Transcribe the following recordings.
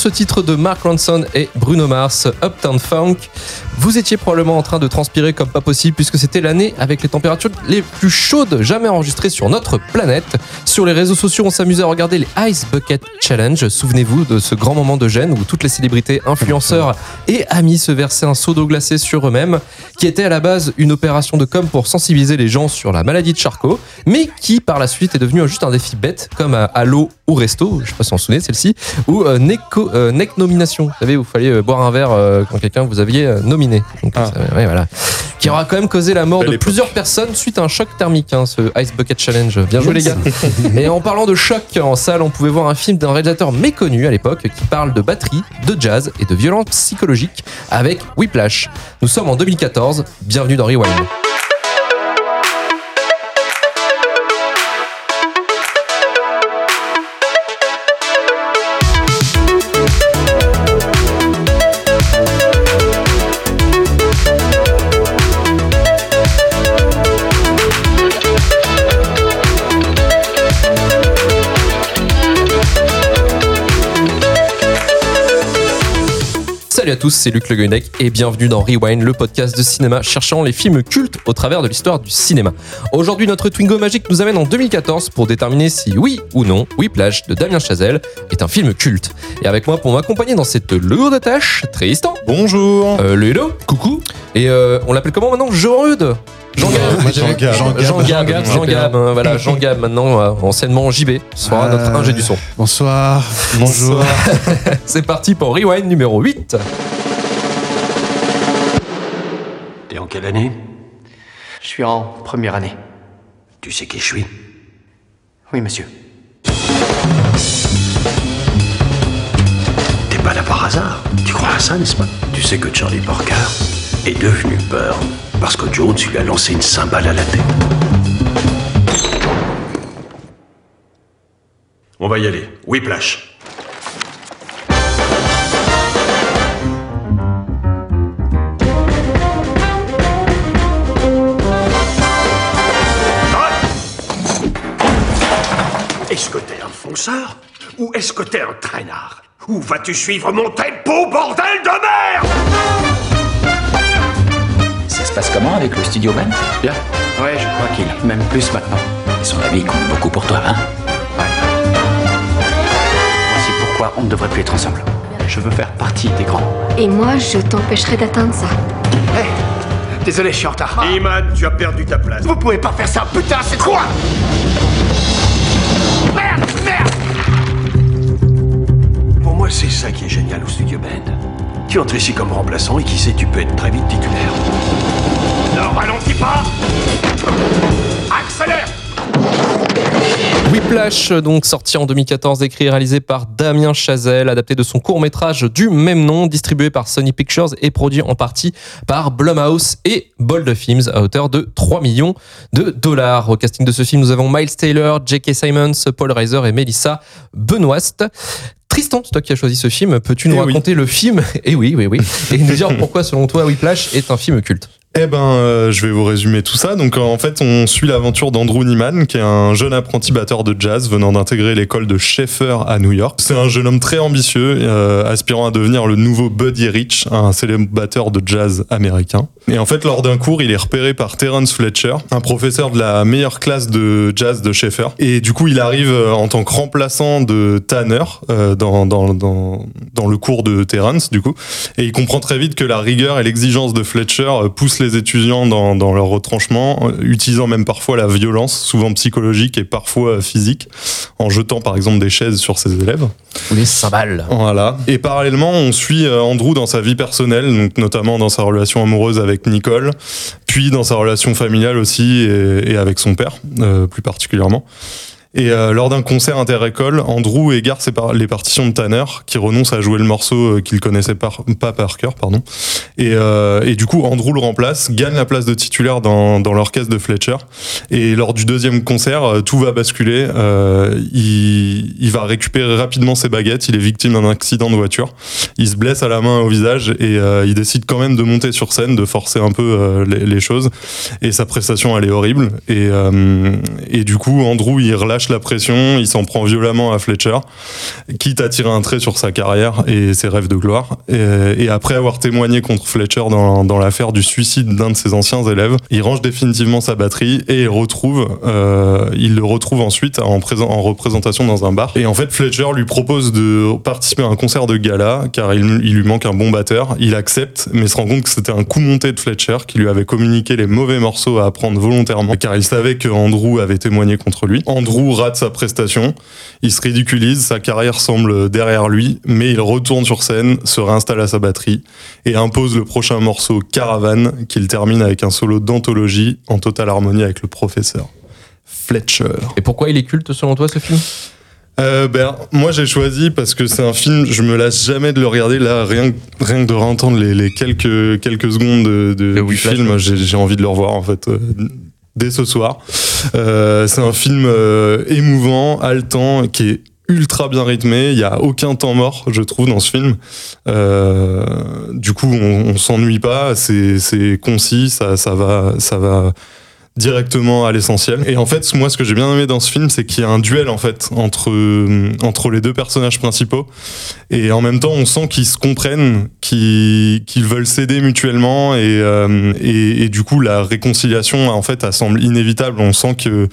ce titre de Mark Ronson et Bruno Mars, Uptown Funk, vous étiez probablement en train de transpirer comme pas possible puisque c'était l'année avec les températures les plus chaudes jamais enregistrées sur notre planète. Sur les réseaux sociaux, on s'amusait à regarder les Ice Bucket Challenge. Souvenez-vous de ce grand moment de gêne où toutes les célébrités, influenceurs et amis se versaient un seau d'eau glacée sur eux-mêmes, qui était à la base une opération de com pour sensibiliser les gens sur la maladie de Charcot, mais qui par la suite est devenu juste un défi bête comme à, l'eau ou resto, je sais pas si vous vous souvenez celle-ci, ou euh, Neco- euh, Neck nomination. Vous savez, vous fallait euh, boire un verre euh, quand quelqu'un vous aviez euh, Donc, Ah. ça- ouais, voilà. Qui aura quand même causé la mort Belle de époque. plusieurs personnes suite à un choc thermique, hein, ce Ice Bucket Challenge. Bien joué les gars. Et en parlant de choc en salle, on pouvait voir un film d'un réalisateur méconnu à l'époque qui parle de batterie, de jazz et de violence psychologique avec Whiplash. Nous sommes en 2014. Bienvenue dans Rewind. Salut à tous, c'est Luc Le Guenec et bienvenue dans Rewind, le podcast de cinéma cherchant les films cultes au travers de l'histoire du cinéma. Aujourd'hui, notre Twingo magique nous amène en 2014 pour déterminer si oui ou non Whiplash de Damien Chazelle est un film culte. Et avec moi pour m'accompagner dans cette lourde tâche, Tristan, Bonjour. euh, le Hello, coucou, et euh, on l'appelle comment maintenant? Jean-Rude Jean-Gab Moi, j'avais- Jean-Gab. Jean-Gab. Jean-Gab, Jean-Gab, Jean-Gab, hein, voilà, Jean-Gab maintenant, euh, anciennement JB, sera notre Euh, ingé du son. Bonsoir. Bonjour. C'est parti pour Rewind numéro 8. Quelle année Je suis en première année. Tu sais qui je suis Oui, monsieur. T'es pas là par hasard. Tu crois à ça, n'est-ce pas Tu sais que Charlie Parker est devenu peur parce que Jones lui a lancé une cymbale à la tête. On va y aller. Whiplash. Est-ce que t'es un fonceur Ou est-ce que t'es un traînard? Où vas-tu suivre mon tempo, bordel de merde? Ça se passe comment avec le studio band Bien Ouais, je crois qu'il m'aime plus maintenant. Et son avis compte beaucoup pour toi, hein? Ouais. Voici pourquoi on ne devrait plus être ensemble. Je veux faire partie des grands. Et moi, je t'empêcherai d'atteindre ça. Hé Désolé, je suis en retard. Iman, tu as perdu ta place. Vous pouvez pas faire ça, putain, c'est quoi c'est ça qui est génial au Studio Band. Tu entres ici comme remplaçant et qui sait, tu peux être très vite titulaire. Ne ralentis pas Accélère Whiplash, donc sorti en 2014, écrit et réalisé par Damien Chazelle, adapté de son court métrage du même nom, distribué par Sony Pictures et produit en partie par Blumhouse et Bold Films à hauteur de 3 millions de dollars. Au casting de ce film, nous avons Miles Taylor, J.K. Simons, Paul Reiser et Melissa Benoist. Tristan, c'est toi qui as choisi ce film. Peux-tu nous Eh oui. raconter le film? Et oui, oui, oui. Et nous dire pourquoi, selon toi, Whiplash est un film culte? Eh ben, euh, je vais vous résumer tout ça. Donc, en fait, on suit l'aventure d'Andrew Neiman, qui est un jeune apprenti batteur de jazz venant d'intégrer l'école de Schaeffer à New York. C'est un jeune homme très ambitieux, euh, aspirant à devenir le nouveau Buddy Rich, un célèbre batteur de jazz américain. Et en fait, lors d'un cours, il est repéré par Terence Fletcher, un professeur de la meilleure classe de jazz de Schaeffer. Et du coup, il arrive euh, en tant que remplaçant de Tanner euh, dans, dans, dans, dans le cours de Terence, du coup. Et il comprend très vite que la rigueur et l'exigence de Fletcher euh, poussent les étudiants dans, dans leur retranchement, euh, utilisant même parfois la violence, souvent psychologique et parfois euh, physique, en jetant par exemple des chaises sur ses élèves. Ou les cymbales. Voilà. Et parallèlement, on suit euh, Andrew dans sa vie personnelle, donc notamment dans sa relation amoureuse avec Nicole, puis dans sa relation familiale aussi et, et avec son père, euh, plus particulièrement. Et euh, lors d'un concert inter-école, Andrew égare par- les partitions de Tanner, qui renonce à jouer le morceau euh, qu'il connaissait par- pas par cœur, pardon. Et, euh, et du coup, Andrew le remplace, gagne la place de titulaire dans, dans l'orchestre de Fletcher. Et lors du deuxième concert, euh, tout va basculer. Euh, il, il va récupérer rapidement ses baguettes. Il est victime d'un accident de voiture. Il se blesse à la main et au visage et euh, il décide quand même de monter sur scène, de forcer un peu les, les choses. Et sa prestation, elle est horrible. Et, et du coup, Andrew, il relâche la pression, il s'en prend violemment à Fletcher, quitte à tirer un trait sur sa carrière et ses rêves de gloire. Et, après avoir témoigné contre Fletcher dans, dans l'affaire du suicide d'un de ses anciens élèves, il range définitivement sa batterie et il retrouve, euh, il le retrouve ensuite en, présent, en représentation dans un bar. Et en fait, Fletcher lui propose de participer à un concert de gala car il, il lui manque un bon batteur. Il accepte, mais se rend compte que c'était un coup monté de Fletcher qui lui avait communiqué les mauvais morceaux à apprendre volontairement car il savait que Andrew avait témoigné contre lui. Andrew rate sa prestation, il se ridiculise, sa carrière semble derrière lui, mais il retourne sur scène, se réinstalle à sa batterie et impose le prochain morceau Caravan qu'il termine avec un solo d'anthologie en totale harmonie avec le professeur. Fletcher. Et pourquoi il est culte selon toi ce film? Euh, ben, moi j'ai choisi parce que c'est un film, je me lasse jamais de le regarder. Là, rien, que- rien que de réentendre les, les quelques, quelques secondes de, de- Le du film, j'ai j'ai envie de le revoir en fait. Dès ce soir, Euh, c'est un film euh, émouvant, haletant, qui est ultra bien rythmé. Il y a aucun temps mort, je trouve, dans ce film. Euh, du coup, on, on s'ennuie pas. C'est c'est concis, ça, ça va, ça va directement à l'essentiel. Et en fait, moi, ce que j'ai bien aimé dans ce film, c'est qu'il y a un duel en fait entre euh, entre les deux personnages principaux. Et en même temps, on sent qu'ils se comprennent, qu'ils veulent s'aider mutuellement, et, euh, et et du coup, la réconciliation, en fait, elle semble inévitable. On sent que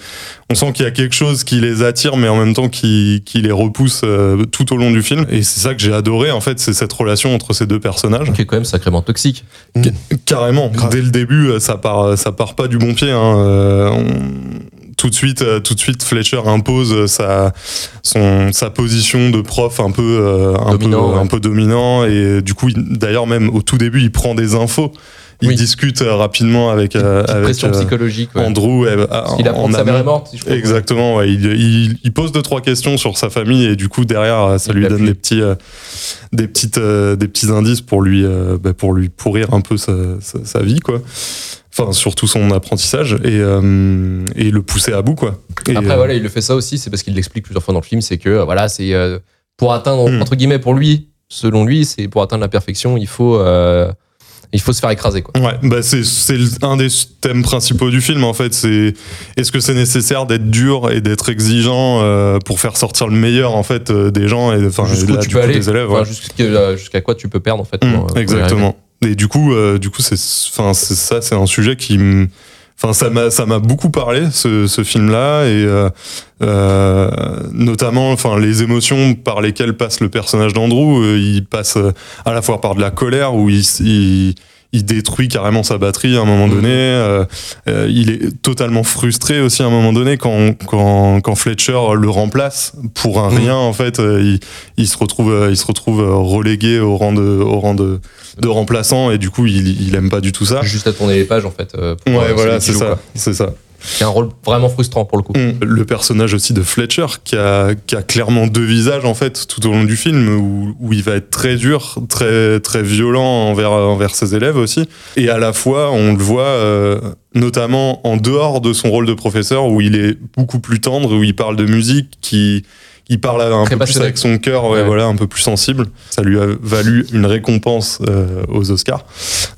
on sent qu'il y a quelque chose qui les attire, mais en même temps qui, qui les repousse euh, tout au long du film. Et c'est ça que j'ai adoré, en fait, c'est cette relation entre ces deux personnages. Qui est quand même sacrément toxique. Carrément. Dès le début, ça part, ça part pas du bon pied. Hein. Euh, on- Tout de suite, euh, tout de suite, Fletcher impose euh, sa, son, sa position de prof un peu, euh, un Dominant, peu, ouais. un peu dominant. Et du coup, il- d'ailleurs, même au tout début, il prend des infos. Il Oui. discute euh, rapidement avec, euh, Petite avec pression euh, psychologique. Ouais. Andrew. euh, Il en apprend que sa mère est morte, si je crois. Exactement, ouais. il, il, il pose deux trois questions sur sa famille et du coup derrière euh, ça Il lui donne des petits euh, des petites euh, des petits indices pour lui euh, bah, pour lui pourrir un peu sa, sa, sa vie quoi. Enfin surtout son apprentissage et euh, et le pousser à bout quoi. Et, Après, euh, voilà, il le fait ça aussi, c'est parce qu'il l'explique plusieurs fois dans le film, c'est que, euh, voilà, c'est euh, pour atteindre, Mm. entre guillemets, pour lui, selon lui, c'est pour atteindre la perfection, il faut, euh, il faut se faire écraser, quoi. Ouais, bah c'est un des thèmes principaux du film en fait. C'est est-ce que c'est nécessaire d'être dur et d'être exigeant euh, pour faire sortir le meilleur en fait des gens et enfin des élèves. ouais. jusqu'à jusqu'à quoi tu peux perdre, en fait. Mm, pour, exactement. Et du coup, euh, du coup, c'est, enfin, ça, c'est un sujet qui, enfin, ça m'a, ça m'a beaucoup parlé ce, ce film-là et euh, euh, notamment, enfin, les émotions par lesquelles passe le personnage d'Andrew. euh, il passe euh, à la fois par de la colère où il, il il détruit carrément sa batterie à un moment donné. euh, euh, il est totalement frustré aussi à un moment donné quand, quand, quand Fletcher le remplace pour un Mhm. rien. En fait, euh, il, il se retrouve, euh, il se retrouve euh, relégué au rang de, au rang de, de remplaçant et du coup, il, il aime pas du tout ça. Juste à tourner les pages, en fait. euh, pour, Ouais, voilà, c'est ça, c'est ça. C'est un rôle vraiment frustrant, pour le coup. Mm. Le personnage aussi de Fletcher qui a, qui a clairement deux visages en fait tout au long du film où, où il va être très dur, très très violent envers envers ses élèves aussi et à la fois on le voit euh, notamment en dehors de son rôle de professeur où il est beaucoup plus tendre où il parle de musique qui il parle un Très peu plus avec son cœur, ouais, Ouais. voilà, un peu plus sensible. Ça lui a valu une récompense euh, aux Oscars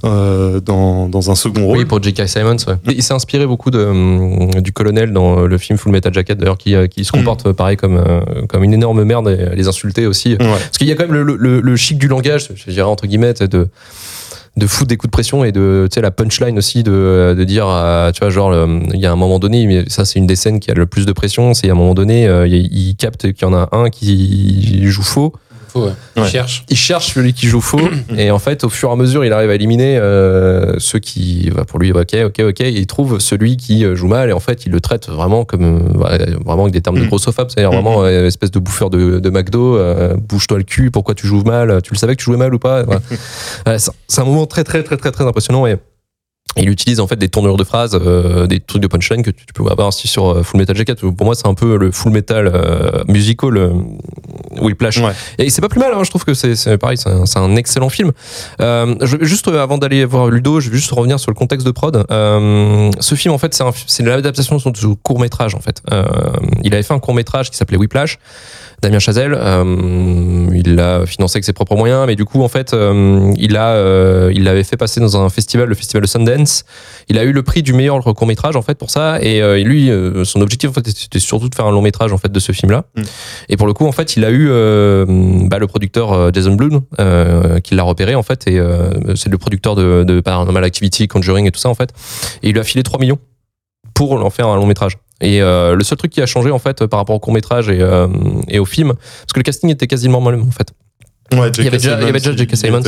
euh, dans, dans un second rôle. Oui, pour J.K. Simons. Ouais. Il s'est inspiré beaucoup de, hum, du colonel dans le film Full Metal Jacket, d'ailleurs, qui, euh, qui se comporte euh, pareil comme, euh, comme une énorme merde et les insulter aussi. Ouais. Parce qu'il y a quand même le, le, le chic du langage, je dirais entre guillemets, de de foutre des coups de pression et de tu sais la punchline aussi de, de dire euh, tu vois genre le- il y a un moment donné mais ça c'est une des scènes qui a le plus de pression c'est à un moment donné euh, il capte qu'il y en a un qui joue faux Ouais. Il cherche. il cherche celui qui joue faux et en fait au fur et à mesure il arrive à éliminer euh, ceux qui bah, pour lui ok ok ok et il trouve celui qui euh, joue mal et en fait il le traite vraiment comme ouais, vraiment avec des termes de Mm. grossophobe c'est-à-dire vraiment euh, espèce de bouffeur de, de McDo euh, bouge-toi le cul pourquoi tu joues mal tu le savais que tu jouais mal ou pas Voilà. C'est c'est un moment très très très très très impressionnant et Il utilise en fait des tournures de phrases, euh, des trucs de punchline que tu, tu peux avoir aussi sur euh, Full Metal Jacket. Pour moi, c'est un peu le Full Metal euh, musical euh, Whiplash. Ouais. Et c'est pas plus mal, hein, je trouve que c'est pareil, c'est un, un excellent film. Euh, je, juste avant d'aller voir Ludo, je vais juste revenir sur le contexte de prod. Euh, ce film, en fait, c'est l'adaptation de son court métrage, en fait. Euh, il avait fait un court métrage qui s'appelait Whiplash. Damien Chazelle, euh, il l'a financé avec ses propres moyens, mais du coup, en fait, euh, il a, euh, il l'avait fait passer dans un festival, le festival de Sundance. Il a eu le prix du meilleur court métrage, en fait, pour ça. Et lui, son objectif, en fait, c'était surtout de faire un long métrage, en fait, de ce film-là. Mm. Et pour le coup, en fait, il a eu bah, le producteur Jason Blum qui l'a repéré, en fait, et c'est le producteur de, de Paranormal Activity, Conjuring et tout ça, en fait. Et il lui a filé 3 millions pour en faire un long métrage. Et euh, le seul truc qui a changé en fait par rapport au court métrage et, euh, et au film, parce que le casting était quasiment le même en fait. Ouais, Il y avait déjà- il y avait déjà J.K. Simmons.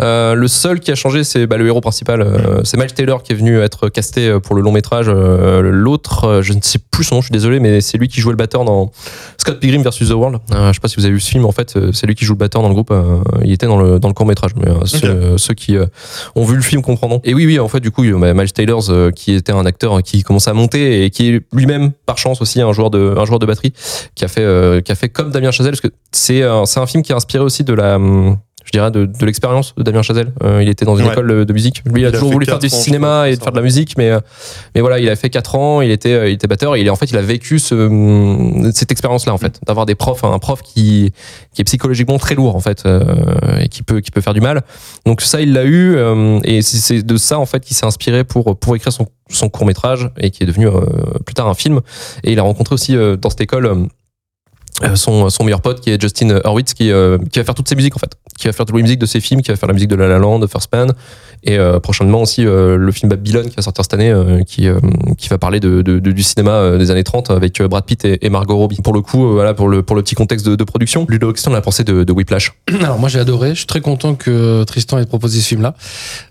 Euh, le seul qui a changé, c'est bah, le héros principal. euh, c'est Miles Taylor qui est venu être casté euh, pour le long métrage. Euh, L'autre, je ne sais plus son nom, je suis désolé, mais c'est lui qui jouait le batteur dans Scott Pilgrim vs The World. Je sais pas si vous avez vu ce film. En fait, c'est lui qui joue le batteur dans le groupe. il était dans le dans le court métrage. Mais ceux, ceux qui ont vu le film comprendront. Et oui, oui, en fait, du coup, bah, Miles Taylor, qui était un acteur qui commençait à monter et qui est lui-même, par chance aussi, un joueur de un joueur de batterie, qui a fait qui a fait comme Damien Chazelle, parce que c'est euh, un film qui est inspiré aussi de la hum, je dirais de, de l'expérience de Damien Chazelle. Euh, il était dans une Ouais. école de, musique. Lui, il, Il a a toujours voulu faire du cinéma et de faire de la musique, mais euh, mais voilà, il a fait 4 ans. Il était il était batteur. Et il en fait il a vécu ce, hum, cette expérience-là en fait, d'avoir des profs, un prof qui qui est psychologiquement très lourd en fait euh, et qui peut qui peut faire du mal. Donc ça, il l'a eu euh, et c'est- c'est de ça en fait qu'il s'est inspiré pour pour écrire son son court métrage et qui est devenu euh, plus tard un film. Et il a rencontré aussi euh, dans cette école. Euh, son, meilleur pote qui est Justin Hurwitz qui, euh, qui va faire toutes ses musiques en fait qui va faire toutes les musiques de ses films qui va faire la musique de La La Land First Man et euh, prochainement aussi le film Babylon qui va sortir cette année qui, qui va parler de, de- du cinéma des années 30 avec Brad Pitt et, Margot Robbie pour le coup voilà pour le, pour le petit contexte de, production Ludo qu'on a pensé de, de Whiplash Alors moi j'ai adoré, je suis très content que Tristan ait proposé ce film-là.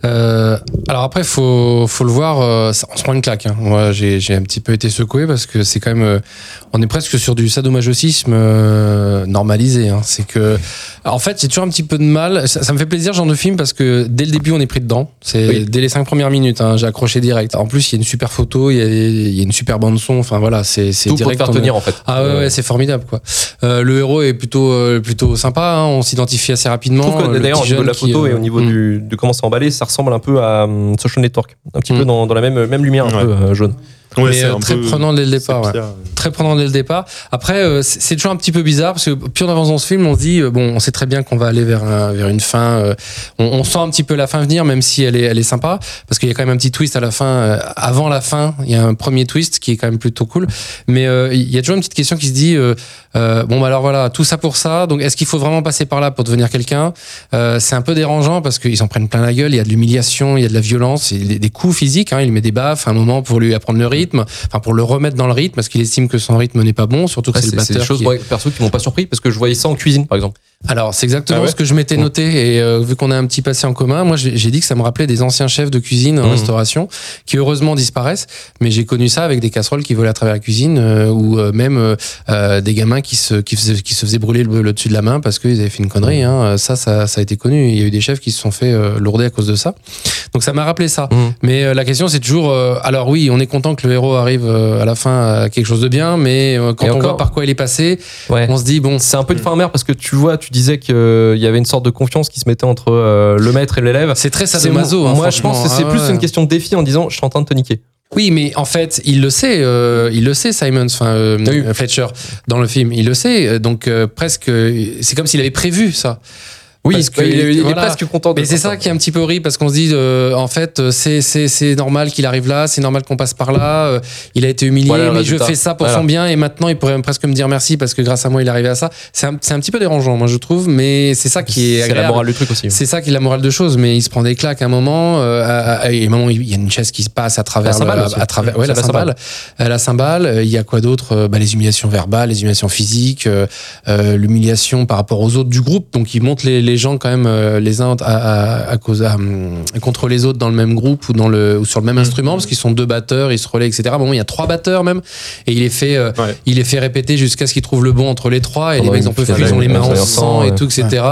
Euh, alors après faut faut le voir, on se prend une claque. hein. Moi j'ai un petit peu été secoué parce que c'est quand même, on est presque sur du sadomasochisme euh, normalisé. Hein. C'est que en fait j'ai toujours un petit peu de mal. Ça, ça me fait plaisir ce genre de film parce que dès le début on est pris dedans. C'est Oui. dès les cinq premières minutes, hein, j'ai accroché direct. En plus il y a une super photo, il y a, il y a une super bande son. Enfin voilà, c'est c'est tout pour te direct. faire tenir en fait ah ouais, ouais c'est formidable quoi. Euh, le héros est plutôt euh, plutôt sympa, hein, on s'identifie assez rapidement. d'ailleurs au niveau de la qui, photo euh, et au niveau mm. du, de comment c'est emballé ça ressemble un peu à hum, Social Network un petit Mm. peu dans, dans la même, même lumière un Ouais. peu euh, jaune Ouais, mais, c'est euh, très prenant dès le départ, ouais. très prenant dès le départ. Après, euh, c'est toujours un petit peu bizarre parce que plus on avance dans ce film, on se dit euh, bon, on sait très bien qu'on va aller vers un- vers une fin. on, on sent un petit peu la fin venir, même si elle est elle est sympa parce qu'il y a quand même un petit twist à la fin. avant la fin, il y a un premier twist qui est quand même plutôt cool. Mais euh, il y a toujours une petite question qui se dit euh, euh, bon bah alors voilà, tout ça pour ça. Donc est-ce qu'il faut vraiment passer par là pour devenir quelqu'un? C'est un peu dérangeant parce qu'ils en prennent plein la gueule. Il y a de l'humiliation, il y a de la violence, il y a des coups physiques. Hein, il met des baffes à un moment pour lui apprendre le rythme, enfin pour le remettre dans le rythme parce qu'il estime que son rythme n'est pas bon, surtout que Ouais, c'est le c'est c'est des choses qui est- perso qui m'ont pas surpris parce que je voyais ça en cuisine par exemple Alors c'est exactement Ah ouais ce que je m'étais noté et euh, vu qu'on a un petit passé en commun, moi j'ai dit que ça me rappelait des anciens chefs de cuisine en Mhm. restauration qui heureusement disparaissent, mais j'ai connu ça avec des casseroles qui volaient à travers la cuisine euh, ou euh, même des gamins qui se qui, faisaient- qui se faisaient brûler le, le dessus de la main parce qu'ils avaient fait une connerie. Hein. Ça, ça ça a été connu. Il y a eu des chefs qui se sont fait euh, lourder à cause de ça. Donc ça m'a rappelé ça. Mhm. Mais euh, la question c'est toujours euh, alors oui, on est content que le héros arrive euh, à la fin à quelque chose de bien, mais euh, quand Et on encore- voit par quoi il est passé, ouais on se dit bon, C'est un peu une fin amère parce que tu vois, tu disais qu'il y avait une sorte de confiance qui se mettait entre euh, le maître et l'élève. c'est très sadomaso. hein, Moi, je pense que c'est Ah plus ouais. une question de défi en disant je suis en train de te niquer. Oui, mais en fait, il le sait, euh, il le sait, Simons, enfin euh, Oui. Fletcher, dans le film, il le sait. euh, Donc euh, presque, euh, c'est comme s'il avait prévu ça. Oui, Parce que, il, est- presque content de Mais c'est ça qui est un petit peu horrible parce qu'on se dit, euh, en fait, euh, c'est c'est c'est normal qu'il arrive là, c'est normal qu'on passe par là. euh, il a été humilié, Voilà mais je fais ça pour Voilà. son bien et maintenant il pourrait même presque me dire merci parce que grâce à moi il est arrivé à ça. C'est un, un petit peu dérangeant, moi je trouve, mais c'est ça qui est C'est la morale du truc aussi. C'est ça qui est la morale de choses, mais il se prend des claques à un moment. Euh, à- à- et à un moment, il y a une chaise qui se passe à travers, La cymbale à, travers, ouais, la la cymbale, Euh, la cymbale. Euh, Il y a quoi d'autre bah, Les humiliations verbales, les humiliations physiques, l'humiliation par rapport aux autres du groupe. Donc, il montre les, les gens quand même euh, les uns à, à, à cause à, hum, contre les autres dans le même groupe ou dans le ou sur le même Mm. instrument parce qu'ils sont deux batteurs, ils se relaient, etc. Bon, il y a trois batteurs même et il est fait euh, Ouais. il les fait répéter jusqu'à ce qu'ils trouvent le bon entre les trois et Pendant les mecs une en peuvent finale, plus, ils ont les mains en ouais, sang et tout, etc.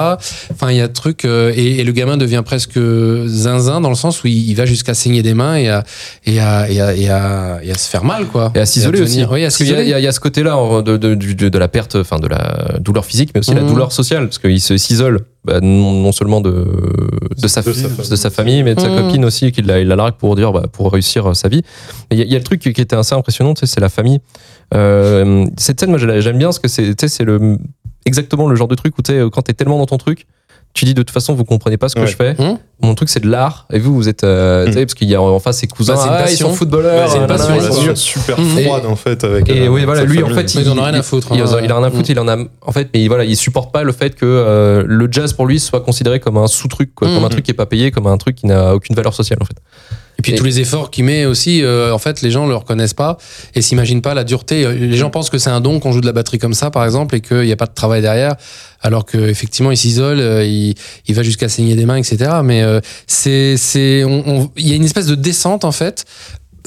Enfin, il y a truc euh, et, et le gamin devient presque zinzin dans le sens où il, il va jusqu'à saigner des mains et à et à, et à, et à, et à se faire mal quoi. Et à s'isoler aussi. Oui, à Parce qu'il y, a- s'isoler. il y a- il y a ce côté-là en- de, de, de, de la perte, enfin de la douleur physique, mais aussi la Mhm. douleur sociale, parce qu'il se- s'isole bah, non, non seulement de, de, sa, De sa de sa famille, mais de sa Mhm. copine aussi, qu'il la, il la largue pour dire bah, pour réussir sa vie. Il y, a- il y a le truc qui était assez impressionnant, c'est la famille. Euh, cette scène, moi, j'aime bien parce que c'est, le exactement le genre de truc où tu sais, quand t'es tellement dans ton truc. Tu dis de toute façon vous comprenez pas ce que Ouais. je fais. Mhm. Mon truc c'est de l'art et vous vous êtes euh, sais, parce qu'il y a en face ses cousins Bah, c'est une ah, ils passion. sont footballeurs Ouais, c'est une passion, super froide en fait avec Et euh, oui, voilà, lui, en fait, Ils en ont rien à foutre, Il, hein. il a rien à foutre, il en a, en fait, mais voilà, il supporte pas le fait que euh, le jazz pour lui soit considéré comme un sous-truc, quoi, Mhm. comme un truc qui est pas payé, comme un truc qui n'a aucune valeur sociale, en fait. Et puis Et- tous les efforts qu'il met aussi, euh, en fait, les gens le reconnaissent pas et s'imaginent pas la dureté. Les gens pensent que c'est un don qu'on joue de la batterie comme ça, par exemple, et qu'il n'y a pas de travail derrière, alors que effectivement il s'isole, euh, il, il va jusqu'à saigner des mains, etc. Mais euh, c'est, c'est, il y a une espèce de descente en fait.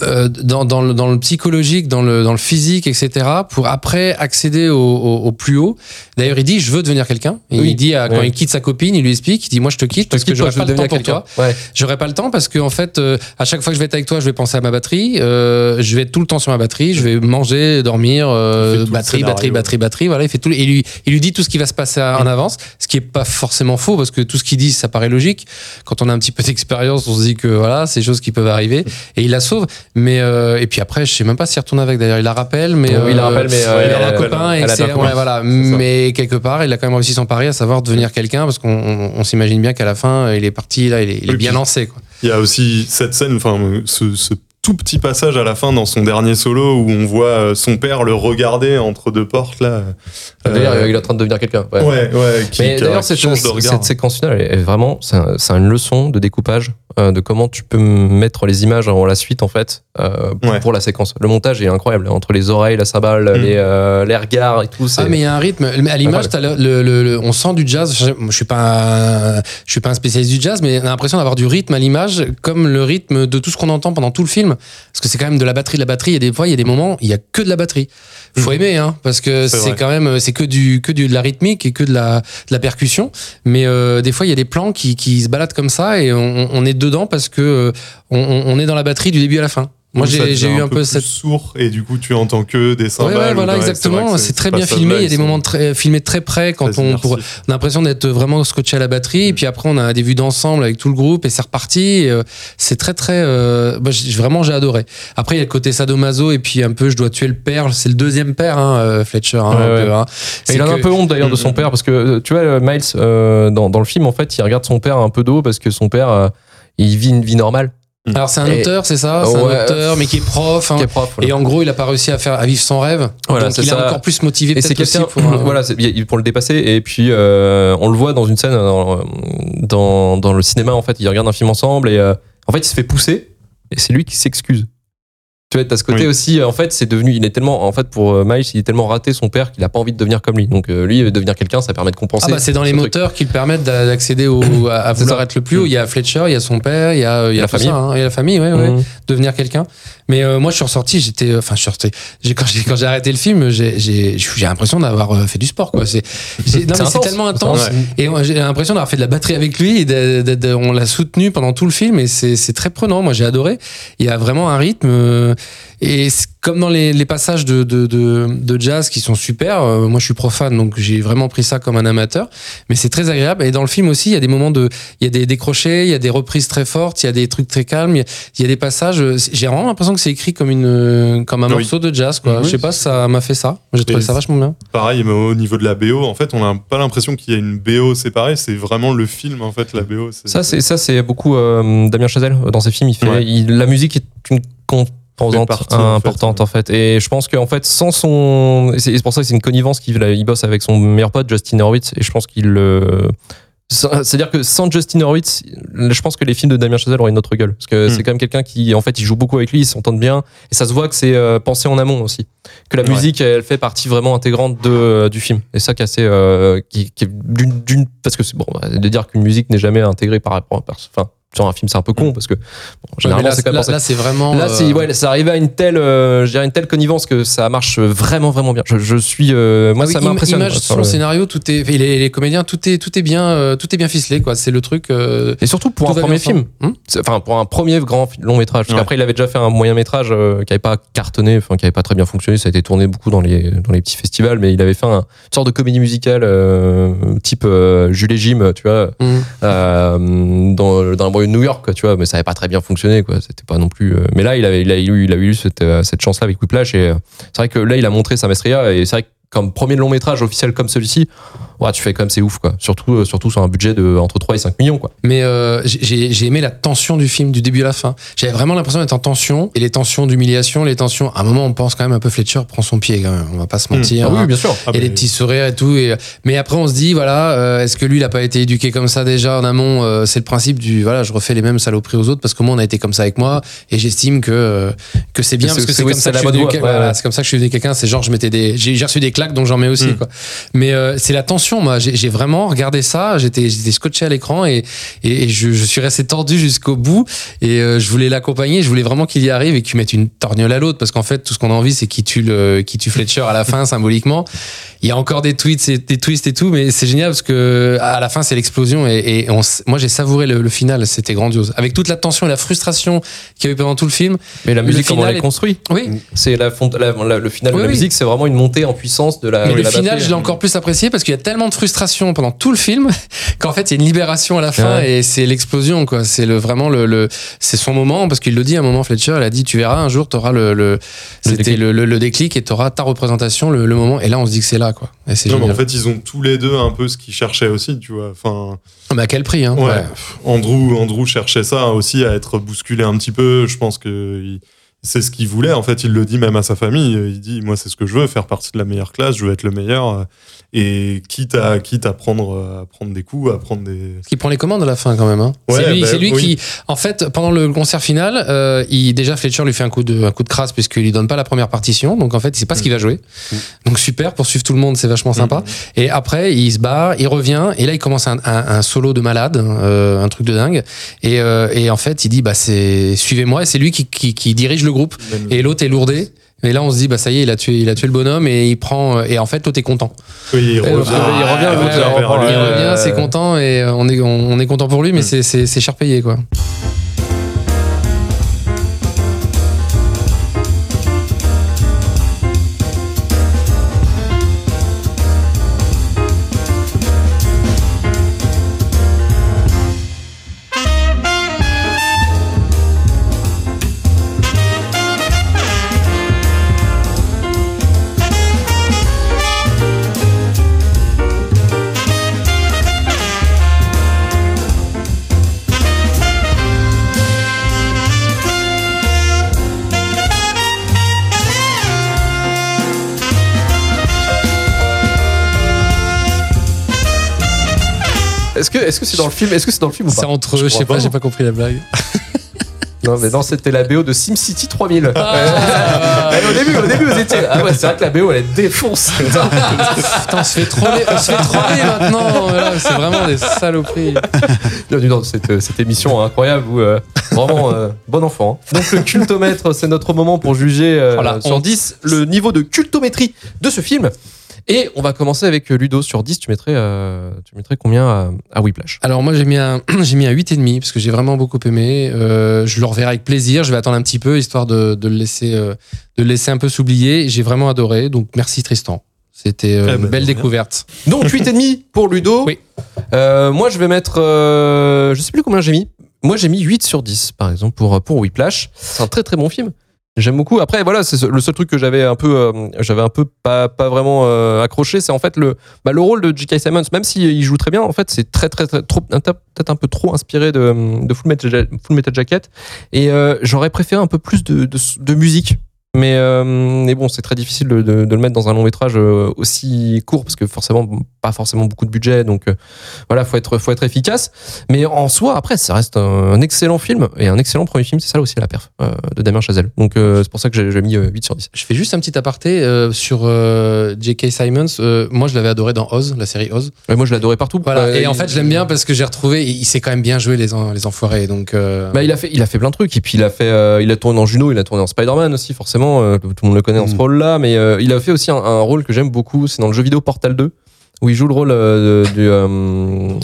Euh, dans, dans, le, dans le psychologique, dans le, dans le physique, etc., pour après accéder au, au, au plus haut. D'ailleurs, il dit Je veux devenir quelqu'un. Oui. Il dit, à- quand Oui. il quitte sa copine, il lui explique Il dit Moi, je te quitte parce que j'aurai pas le temps pour toi. Ouais. J'aurais pas le temps parce que en fait, euh, à chaque fois que je vais être avec toi, je vais penser à ma batterie. euh, je vais être tout le temps sur ma batterie. Je vais manger, dormir, euh, batterie, batterie, batterie, batterie. Voilà, il fait tout. Et lui, il lui dit tout ce qui va se passer à- en avance, ce qui est pas forcément faux parce que tout ce qu'il dit, ça paraît logique. Quand on a un petit peu d'expérience, on se dit que voilà, c'est des choses qui peuvent arriver et il la sauve. Mais euh, et puis après, je sais même pas s'il retourne avec. D'ailleurs, il la rappelle, mais Oui, il la rappelle, mais, euh, euh, il a un copain et ouais, voilà. Mais quelque part, il a quand même réussi son pari, à savoir devenir quelqu'un parce qu'on on, on s'imagine bien qu'à la fin, il est parti là, il est, il est Oui, bien lancé quoi. Il y a aussi cette scène, enfin, ce, ce tout petit passage à la fin dans son dernier solo où on voit euh, son père le regarder entre deux portes là. D'ailleurs, Euh, il est en train de devenir quelqu'un. Ouais. ouais, ouais, qui, Mais d'ailleurs, cette, cette séquence finale, est vraiment, c'est un- c'est une leçon de découpage, euh, de comment tu peux mettre les images en la suite, en fait, euh, pour, Ouais. pour la séquence. Le montage est incroyable, entre les oreilles, la cymbale, Mm. les, euh, les regards et tout. Ah mais il y a un rythme. Mais À l'image, t'as le, le- le- le- on sent du jazz. Je, je suis pas, un, je suis pas un spécialiste du jazz, mais on a l'impression d'avoir du rythme à l'image, comme le rythme de tout ce qu'on entend pendant tout le film. Parce que c'est quand même de la batterie, de la batterie. Et des fois, il y a des moments, il y a que de la batterie. Faut Mhm. aimer, hein, parce que C'est quand même, c'est que du, que du, de la rythmique et que de la, de la percussion. Mais euh, des fois, il y a des plans qui, qui se baladent comme ça et on, on est dedans parce que euh, on- on est dans la batterie du début à la fin. Moi, j'ai eu un peu cette sourd et du coup tu entends que des cymbales. ouais, voilà, Ouais, exactement. vrai que C'est ce très bien filmé. Il y a des sont moments très, filmés très près quand on, pour, on a l'impression d'être vraiment scotché à la batterie. Et puis après, on a des vues d'ensemble avec tout le groupe et c'est reparti. Euh, c'est très, très. Euh, bah, vraiment, j'ai adoré. Après, il y a le côté sadomaso et puis un peu, je dois tuer le père. C'est le deuxième père, hein, euh, Fletcher. Hein, Ouais, un ouais. peu, hein. Et il en a un peu honte d'ailleurs de son Mhm. père parce que euh, tu vois euh, Miles euh, dans, dans le film en fait il regarde son père un peu d'eau parce que son père euh, il vit une vie normale Alors, c'est un Et- auteur, c'est ça? C'est Ouais. un auteur, mais qui est prof. hein. qui est prof voilà. Et en gros, il a pas réussi à faire à vivre son rêve. Voilà, donc il est encore plus motivé peut-être aussi pour. euh, voilà pour le dépasser et puis euh, on le voit dans une scène dans, dans, dans le cinéma en fait ils regardent un film ensemble et euh, en fait il se fait pousser et c'est lui qui s'excuse tu vois t'as ce côté Oui. aussi en fait c'est devenu il est tellement en fait pour euh, Miles il est tellement raté son père qu'il a pas envie de devenir comme lui donc euh, lui devenir quelqu'un ça permet de compenser Ah bah c'est dans les truc. moteurs qui le permettent d'a- d'accéder au, à, vouloir ça. être le plus haut. Il y a Fletcher, il y a son père, il y a, il y a la tout famille. ça, hein. il y a la famille, ouais, ouais, Mhm. devenir quelqu'un. Mais euh, moi je suis ressorti, j'étais, enfin je suis ressorti. J'ai, quand j'ai quand j'ai arrêté le film, j'ai j'ai j'ai l'impression d'avoir euh, fait du sport quoi. C'est C'est tellement intense. Et moi, j'ai l'impression d'avoir fait de la batterie avec lui. Et de- de- de- on l'a soutenu pendant tout le film et c'est c'est très prenant. Moi j'ai adoré. Il y a vraiment un rythme. Et c'est comme dans les, les passages de, de, de, de jazz qui sont super, euh, moi je suis profane donc j'ai vraiment pris ça comme un amateur, mais c'est très agréable. Et dans le film aussi, il y a des moments de. Il y a des décrochés, il y a des reprises très fortes, il y a des trucs très calmes, il y a, il y a des passages. euh, J'ai vraiment l'impression que c'est écrit comme, une, comme un Oui. morceau de jazz. Quoi. Oui. Je sais pas, ça m'a fait ça. J'ai trouvé ça vachement bien. Pareil, mais au niveau de la BO, en fait, on n'a pas l'impression qu'il y a une BO séparée. C'est vraiment le film, en fait, la BO. Ça, c'est ça, c'est beaucoup euh, Damien Chazelle dans ses films. Il fait, Ouais. il- la musique est une en importante fait. en fait. Et je pense qu'en fait, sans son, et c'est pour ça que c'est une connivence qu'il il bosse avec son meilleur pote Justin Horwitz. Et je pense qu'il, euh, C'est-à-dire que sans Justin Horwitz, je pense que les films de Damien Chazelle auraient une autre gueule. Parce que Mm. c'est quand même quelqu'un qui, en fait, il joue beaucoup avec lui, ils s'entendent bien. Et ça se voit que c'est euh, pensé en amont aussi. Que la Ouais. musique, elle fait partie vraiment intégrante de, euh, du film. Et ça qui est assez. euh, qui, qui est d'une, d'une- parce que c'est bon, de dire qu'une musique n'est jamais intégrée par rapport à. Enfin, sur un film, c'est un peu con parce que, bon, généralement, là, c'est quand même là, c'est vraiment. Là, euh, c'est ouais, ça arrivait à une telle, euh, je dirais une telle connivence que ça marche vraiment, vraiment bien. Je, je suis, euh, moi, Ah oui, ça im- m'impressionne. Image, son le- scénario, tout est. Les, les comédiens, tout est, tout est bien, euh, tout est bien ficelé, quoi. C'est le truc. euh, Et surtout pour un premier film. Hum C'est- Enfin, pour un premier grand long métrage. Parce Ouais. qu'après, il avait déjà fait un moyen métrage euh, qui avait pas cartonné, enfin, qui avait pas très bien fonctionné. Ça a été tourné beaucoup dans les, dans les petits festivals, mais il avait fait un, une sorte de comédie musicale euh, type euh, Jules et Jim, tu vois, euh, dans, dans la New York, tu vois, mais ça avait pas très bien fonctionné, quoi. C'était pas non plus. euh, Mais là, il avait, il a eu, il a cette, euh, cette chance-là avec Whiplash, et euh, c'est vrai que là, il a montré sa maestria, et c'est vrai que comme premier long métrage officiel comme celui-ci, ouais, tu fais quand même c'est ouf, quoi. Surtout, euh, surtout sur un budget de entre 3 et 5 millions, quoi. Mais euh, j'ai j'ai aimé la tension du film du début à la fin. J'avais vraiment l'impression d'être en tension et les tensions d'humiliation, les tensions. À un moment, on pense quand même un peu Fletcher prend son pied quand même. On va pas se mentir. Ah oui, hein. bien sûr. Ah et bah, les petits sourires et tout. Et, mais après, on se dit, voilà, euh, est-ce que lui, il a pas été éduqué comme ça déjà en amont euh, C'est le principe du, voilà, je refais les mêmes saloperies aux autres parce que moi, on a été comme ça avec moi et j'estime que euh, que c'est bien C'est- parce que c'est- c'est oui, comme ouais, Voilà, ouais. c'est comme ça que je suis devenu quelqu'un. C'est genre, je mettais des, j'ai reçu des claques, donc j'en mets aussi, Mm. quoi. Mais euh, c'est la tension, moi. J'ai vraiment regardé ça. J'étais scotché à l'écran et, et, et je, je suis resté tordu jusqu'au bout. Et euh, je voulais l'accompagner. Je voulais vraiment qu'il y arrive et qu'il mette une torgnole à l'autre. Parce qu'en fait, tout ce qu'on a envie, c'est qu'il tue, le, qu'il tue Fletcher à la fin, symboliquement. Il y a encore des tweets, et des twists et tout, mais c'est génial parce que à la fin, c'est l'explosion. Et, et on, moi, j'ai savouré le, le final. C'était grandiose. Avec toute la tension et la frustration qu'il y a eu pendant tout le film. Mais la musique, comment est est- construite Oui. C'est la, la- la- le final Oui, de la oui. musique, c'est vraiment une montée en puissance de la. Mais de le la final, batterie. je l'ai encore plus apprécié parce qu'il y a tellement de frustration pendant tout le film qu'en fait, il y a une libération à la fin Ouais. et c'est l'explosion, quoi. C'est le, vraiment le, le c'est son moment parce qu'il le dit à un moment, Fletcher, il a dit, tu verras, un jour, t'auras le, le, c'était déclic. le, le, le déclic et t'auras ta représentation, le, le moment. Et là, on se dit que c'est là, quoi. Et c'est Non, mais génial. en fait, ils ont tous les deux un peu ce qu'ils cherchaient aussi, tu vois. Enfin, Mais à quel prix, hein? ouais. Andrew, Andrew cherchait ça aussi à être bousculé un petit peu. Je pense que il- c'est ce qu'il voulait. En fait, il le dit même à sa famille. Il dit, moi, c'est ce que je veux, faire partie de la meilleure classe. Je veux être le meilleur. Et quitte à, quitte à prendre, à prendre des coups, à prendre des. Parce qu'il prend les commandes à la fin quand même. Hein. Ouais, c'est lui, bah, c'est lui oui. qui, en fait, pendant le concert final, euh, il, déjà Fletcher lui fait un coup de, un coup de crasse puisqu'il lui donne pas la première partition. Donc en fait, il sait pas ce qu'il va jouer. Mm. Donc super pour suivre tout le monde, c'est vachement sympa. Et après, il se barre, il revient et là, il commence un, un, un solo de malade, euh, un truc de dingue. Et, euh, et en fait, il dit bah c'est suivez-moi. Et c'est lui qui, qui, qui dirige le groupe. Et l'autre est lourdé. Et là, on se dit, bah ça y est, il a tué, il a tué le bonhomme et il prend. Et en fait, l'autre est content. Oui, il Et revient. il revient, Euh, c'est content et euh, on est, on, est content pour lui, mais Mm. c'est- c'est c'est cher payé, quoi. Est-ce que c'est dans le film Est-ce que c'est dans le film ou C'est pas entre eux, Je je sais pas, pas. j'ai pas compris la blague. Non, mais non, c'était la BO de SimCity 3000. Ah. Ouais, au début, au début, vous étiez. Ah ouais, c'est vrai que la BO, elle défonce. Putain, on se fait troller, on se fait troller maintenant. C'est vraiment des saloperies. Bienvenue dans cette, cette émission incroyable où euh, vraiment euh, bon enfant. hein. Donc le cultomètre, c'est notre moment pour juger euh, sur honte. 10 le niveau de cultométrie de ce film. Et on va commencer avec Ludo sur 10. Tu mettrais, euh, tu mettrais combien à, à Whiplash? Alors moi j'ai mis un j'ai mis un 8,5 parce que j'ai vraiment beaucoup aimé. Euh, je le reverrai avec plaisir. Je vais attendre un petit peu histoire de, de le laisser euh, de le laisser un peu s'oublier. J'ai vraiment adoré. Donc merci Tristan. C'était euh, une ben, belle découverte. Donc 8,5 pour Ludo. Oui. Euh, moi, je vais mettre. euh, je sais plus combien j'ai mis. Moi, j'ai mis 8 sur 10, par exemple, pour, pour Whiplash. C'est un très très bon film. J'aime beaucoup. Après, voilà, c'est le seul truc que j'avais un peu, euh, j'avais un peu pas, pas vraiment euh, accroché, c'est en fait le, bah, le rôle de J.K. Simmons. Même s'il joue très bien, en fait, c'est très très très trop, peut-être un peu trop inspiré de, de Full Metal, Full Metal Jacket. Et euh, j'aurais préféré un peu plus de, de musique Mais, euh, mais bon, c'est très difficile de, de- de le mettre dans un long métrage euh, aussi court parce que forcément, pas forcément beaucoup de budget. Donc euh, voilà, faut être, faut être efficace. Mais en soi, après, ça reste un, excellent film et un excellent premier film. C'est ça aussi la perf euh, de Damien Chazelle. Donc c'est pour ça que j'ai mis euh, 8 sur 10. Je fais juste un petit aparté sur J.K. Simons. Moi, je l'avais adoré dans Oz, la série Oz. Ouais, moi, je l'adorais partout. Voilà. Et en fait, je l'aime bien parce que j'ai retrouvé. Il s'est quand même bien joué les, en- les enfoirés. Donc, Bah, il a fait, il a fait plein de trucs. Et puis il a fait, il a tourné dans Juno, il a tourné dans Spider-Man aussi, forcément. Euh, tout le monde le connaît dans ce Mm. rôle-là. Mais euh, il a fait aussi un, un rôle que j'aime beaucoup. C'est dans le jeu vidéo Portal 2 où il joue le rôle euh, du, euh, euh,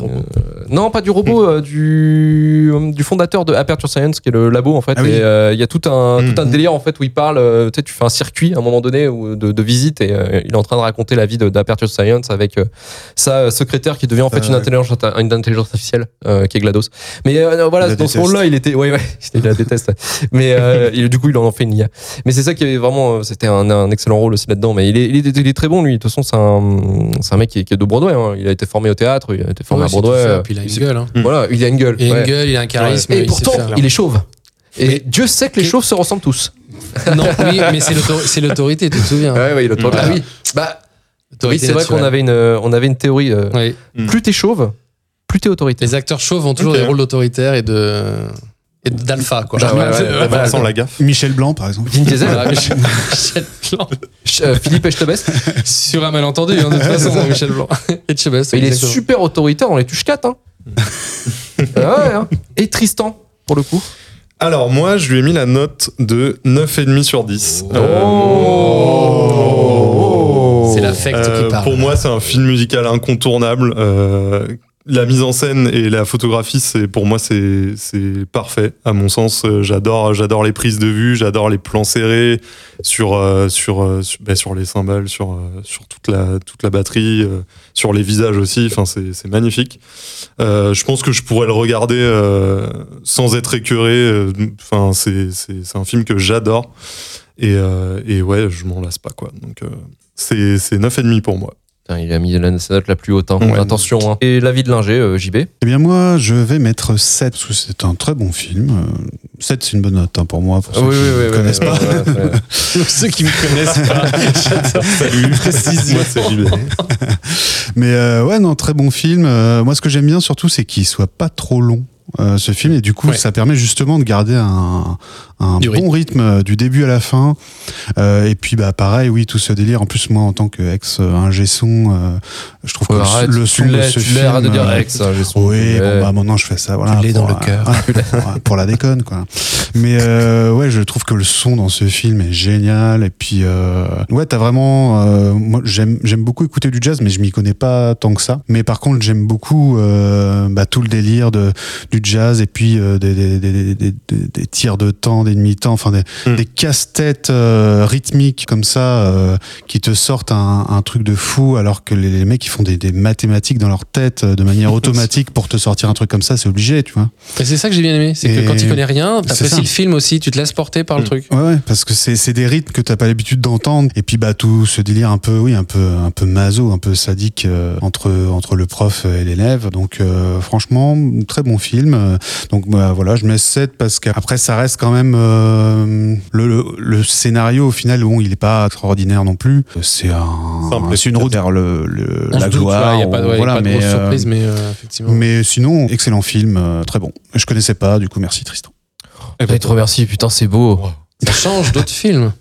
non pas du robot, euh, du du fondateur de Aperture Science, qui est le labo en fait. Ah oui. Et il y a tout un Mm. tout un délire en fait où il parle. tu sais, tu fais un circuit à un moment donné où- de, de visite et il est en train de raconter la vie d'Aperture Science avec sa secrétaire qui devient en fait une intelligence une intelligence artificielle qui est Glados. Mais voilà, dans ce déteste. rôle-là, il était, ouais, ouais, il la déteste. Mais il- du coup, il en fait une IA. Mais c'est ça qui est vraiment, c'était un, un excellent rôle aussi là-dedans. Mais il est, il est, il est très bon lui. De toute façon, c'est un, c'est un mec qui est, qui est de Broadway. hein. Il a été formé au théâtre, il a été formé ouais, à Broadway. fait. euh, Puis il a une gueule. hein. Voilà, il a une gueule. Il a ouais. une gueule, il a un charisme. Et pourtant, il est chauve. Et Dieu sait que les chauves se ressemblent tous. Non, oui, mais c'est l'autor- c'est l'autorité, tu te souviens. Ouais, ouais, a Ah oui. Bah, oui, c'est vrai qu'on avait une, on avait une théorie. euh, Oui. Plus t'es chauve, plus t'es autorité. Les acteurs chauves ont toujours des rôles d'autoritaire et de et d'alpha quoi. Bah, ouais, ouais. Sans la gaffe. Michel Blanc, par exemple. Vin Diesel, Michel Michel Blanc. euh, Philippe Echtebest. Sur un malentendu, hein, de toute façon, Michel Blanc. Et Chebest, Il est super autoritaire dans les touches 4. Hein. Ah ouais, hein. Et Tristan, pour le coup. Alors moi, je lui ai mis la note de 9,5 sur 10. Oh. C'est l'affect Euh, qui parle. pour moi, c'est un film musical incontournable. Euh, la mise en scène et la photographie, c'est pour moi c'est parfait. À mon sens, euh, j'adore j'adore les prises de vue, j'adore les plans serrés sur euh, sur euh, sur, bah, sur les cymbales, sur euh, sur toute la toute la batterie, euh, sur les visages aussi. Enfin, c'est magnifique. Euh, je pense que je pourrais le regarder euh, sans être écœuré. euh, Enfin, c'est c'est un film que j'adore et euh, et ouais, je m'en lasse pas quoi. Donc euh, c'est c'est 9,5 pour moi. Putain, il a mis la sa note la plus haute. Hein. Ouais. Attention. Hein. Et la vie de Linger, euh, JB. Eh bien, moi, je vais mettre 7, parce que c'est un très bon film. Euh, 7, c'est une bonne note hein, pour moi, pour ceux qui ne connaissent pas. Ceux qui me connaissent pas. J'adore. Salut, précision. Moi, c'est JB. Mais euh, ouais, non, très bon film. Euh, moi, ce que j'aime bien surtout, c'est qu'il soit pas trop long. Euh, ce film. Et du coup Ouais. ça permet justement de garder un, un Du bon rythme. euh, du début à la fin. Euh, et puis bah pareil oui tout ce délire. En plus moi en tant que ex ingé son euh, je trouve que le- arrête, le son de ce tu film arrête de dire euh, son- oui, Ouais. bon bah maintenant je fais ça voilà. pour, dans le cœur. pour, pour la déconne quoi. Mais euh, ouais, je trouve que le son dans ce film est génial et puis euh, ouais, t'as vraiment euh, moi j'aime j'aime beaucoup écouter du jazz mais je m'y connais pas tant que ça. Mais par contre, j'aime beaucoup euh, bah, tout le délire de du jazz et puis euh, des, des, des, des, tirs de temps, des demi-temps, enfin des, Mm. des casse-têtes euh, rythmiques comme ça euh, qui te sortent un, un truc de fou alors que les, les mecs ils font des, des mathématiques dans leur tête euh, de manière automatique pour te sortir un truc comme ça, c'est obligé, tu vois. Et c'est ça que j'ai bien aimé, c'est que quand tu connais rien, t'apprécies le film aussi, tu te laisses porter par le Mm. truc. Ouais, ouais, parce que c'est c'est des rythmes que t'as pas l'habitude d'entendre et puis bah tout ce délire un peu oui un peu un peu maso, un peu sadique euh, entre entre le prof et l'élève. Donc euh, franchement très bon film. Donc bah, voilà, je mets 7 parce qu'après ça reste quand même euh, le, le le scénario au final bon il est pas extraordinaire non plus. C'est un c'est une route vers le, le On la gloire. il n'y a pas de, ouais, y a voilà, pas de mais grosse euh, surprise, mais euh, effectivement. mais sinon excellent film, euh, très bon. Je connaissais pas du coup merci Tristan. Eh ben, je te remercie, putain, c'est beau. Ça change d'autres films.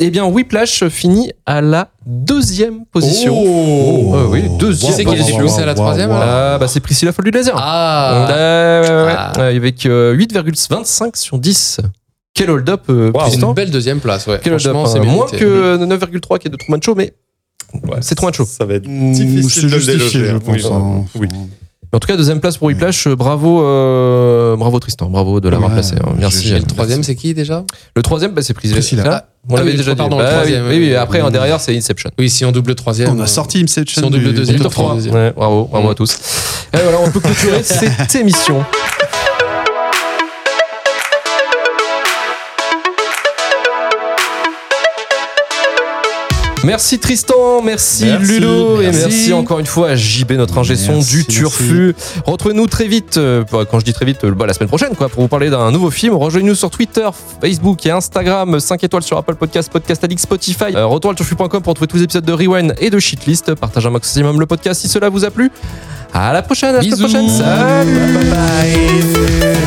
Eh bien, Whiplash finit à la deuxième position. Oh. Euh, oui, deuxième Qui c'est qui est position. débuté à la troisième, Ah, bah, c'est Priscilla Folle du désert. Ah Ouais, ouais, ouais. Ah. Ouais, Avec euh, 8,25 sur 10. Quel hold-up, euh, une belle deuxième place, ouais. Quel hold-up hein. c'est Moins que 9,3 qui est de Truman Show, mais c'est Truman Show. Ça va être difficile de le justifié, déloger. je hein. pense. Oui, hein. oui. En tout cas, deuxième place pour Whiplash. Bravo, euh, bravo Tristan. Bravo de l'avoir Ouais, placé. hein. Merci. Et le troisième, c'est qui déjà? Le troisième, bah, c'est Priscilla. Priscilla. Ah, on Ah l'avait oui, déjà dit. pardon, le Bah oui, troisième, oui, oui, oui. après, en derrière, c'est Inception. Oui, si on double troisième. On a euh, sorti Inception. si on double deuxième, top top 3. trois. Ouais, bravo, bravo à tous. Et voilà, on peut clôturer cette émission. Merci Tristan, merci, Merci, Ludo et merci. encore une fois à JB notre ingé son du. Turfu. Retrouvez-nous très vite, euh, bah, quand je dis très vite, euh, bah, la semaine prochaine quoi, pour vous parler d'un nouveau film. Rejoignez-nous sur Twitter, Facebook et Instagram, 5 étoiles sur Apple Podcast, Podcast Addict, Spotify. Euh, retour à turfu.com pour trouver tous les épisodes de Rewind et de Shitlist. Partagez un maximum le podcast si cela vous a plu. À la prochaine, à la semaine prochaine. Salut, bye bye.